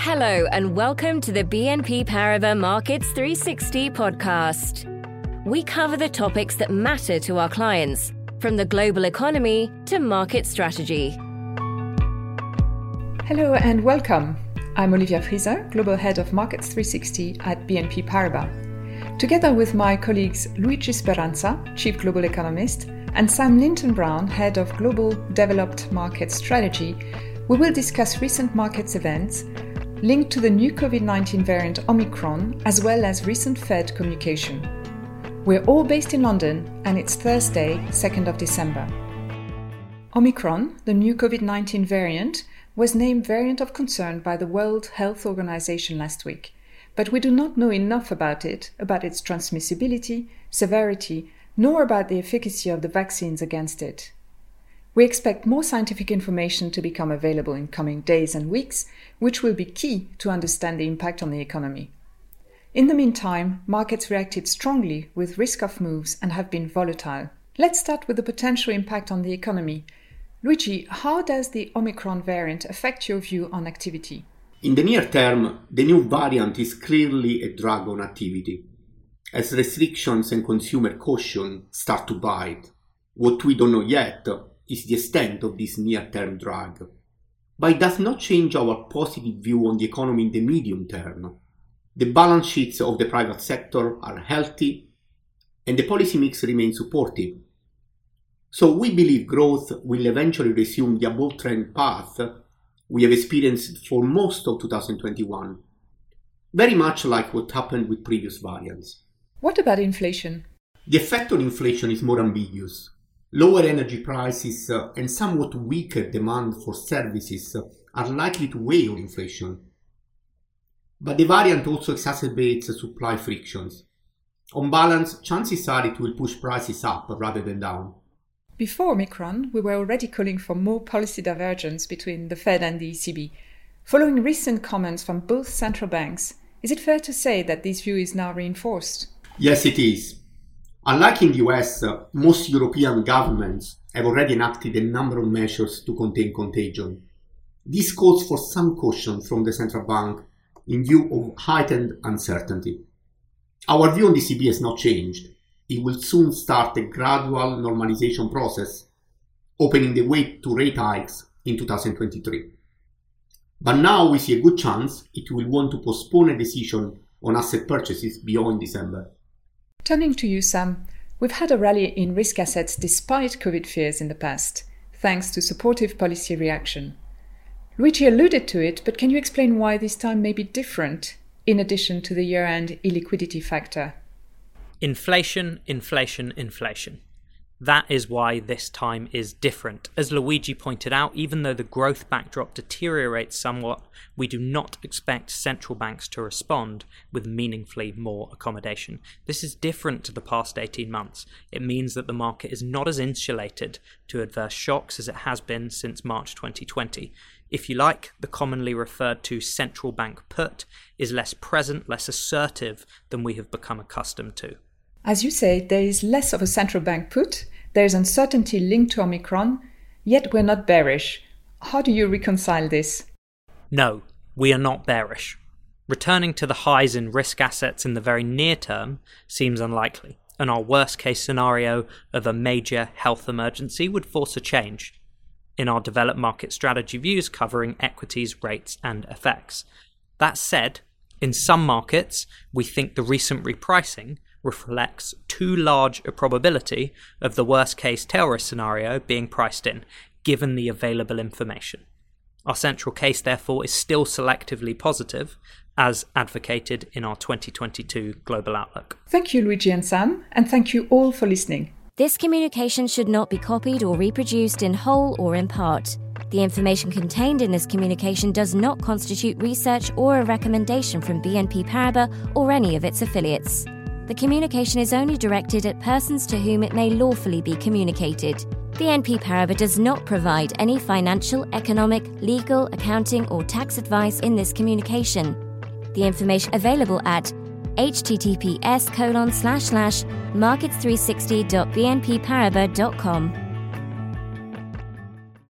Hello, and welcome to the BNP Paribas Markets 360 podcast. We cover the topics that matter to our clients, from the global economy to market strategy. Hello, and welcome. I'm Olivia Frieser, Global Head of Markets 360 at BNP Paribas. Together with my colleagues Luigi Speranza, Chief Global Economist, and Sam Lynton Brown, Head of Global Developed Market Strategy, we will discuss recent markets events linked to the new COVID 19 variant Omicron, as well as recent Fed communication. We're all based in London, and it's Thursday, 2nd of December. Omicron, the new COVID 19 variant, was named Variant of Concern by the World Health Organization last week, but we do not know enough about it, about its transmissibility, severity, nor about the efficacy of the vaccines against it. We expect more scientific information to become available in coming days and weeks, which will be key to understand the impact on the economy. In the meantime, markets reacted strongly with risk off moves and have been volatile. Let's start with the potential impact on the economy. Luigi, how does the Omicron variant affect your view on activity? In the near term, the new variant is clearly a drag on activity. As restrictions and consumer caution start to bite, what we don't know yet is the extent of this near-term drag, but it does not change our positive view on the economy in the medium term. The balance sheets of the private sector are healthy and the policy mix remains supportive. So we believe growth will eventually resume the above trend path we have experienced for most of 2021, very much like what happened with previous variants. What about inflation? The effect on inflation is more ambiguous. Lower energy prices uh, and somewhat weaker demand for services uh, are likely to weigh on inflation. But the variant also exacerbates supply frictions. On balance, chances are it will push prices up rather than down. Before Omicron, we were already calling for more policy divergence between the Fed and the ECB. Following recent comments from both central banks, is it fair to say that this view is now reinforced? Yes, it is. Unlike in the US, most European governments have already enacted a number of measures to contain contagion. This calls for some caution from the central bank in view of heightened uncertainty. Our view on the ECB has not changed. It will soon start a gradual normalization process, opening the way to rate hikes in 2023. But now we see a good chance it will want to postpone a decision on asset purchases beyond December. Turning to you, Sam, we've had a rally in risk assets despite COVID fears in the past, thanks to supportive policy reaction. Luigi alluded to it, but can you explain why this time may be different, in addition to the year end illiquidity factor? Inflation, inflation, inflation. That is why this time is different. As Luigi pointed out, even though the growth backdrop deteriorates somewhat, we do not expect central banks to respond with meaningfully more accommodation. This is different to the past 18 months. It means that the market is not as insulated to adverse shocks as it has been since March 2020. If you like, the commonly referred to central bank put is less present, less assertive than we have become accustomed to. As you say, there is less of a central bank put, there is uncertainty linked to Omicron, yet we're not bearish. How do you reconcile this? No, we are not bearish. Returning to the highs in risk assets in the very near term seems unlikely, and our worst case scenario of a major health emergency would force a change. In our developed market strategy views covering equities, rates, and FX. That said, in some markets, we think the recent repricing reflects too large a probability of the worst case tail risk scenario being priced in, given the available information. Our central case, therefore, is still selectively positive, as advocated in our 2022 Global Outlook. Thank you, Luigi and Sam, and thank you all for listening. This communication should not be copied or reproduced in whole or in part. The information contained in this communication does not constitute research or a recommendation from BNP Paribas or any of its affiliates. The communication is only directed at persons to whom it may lawfully be communicated. BNP Paribas does not provide any financial, economic, legal, accounting, or tax advice in this communication. The information available at https colon slash slash markets360.bnpparibas.com.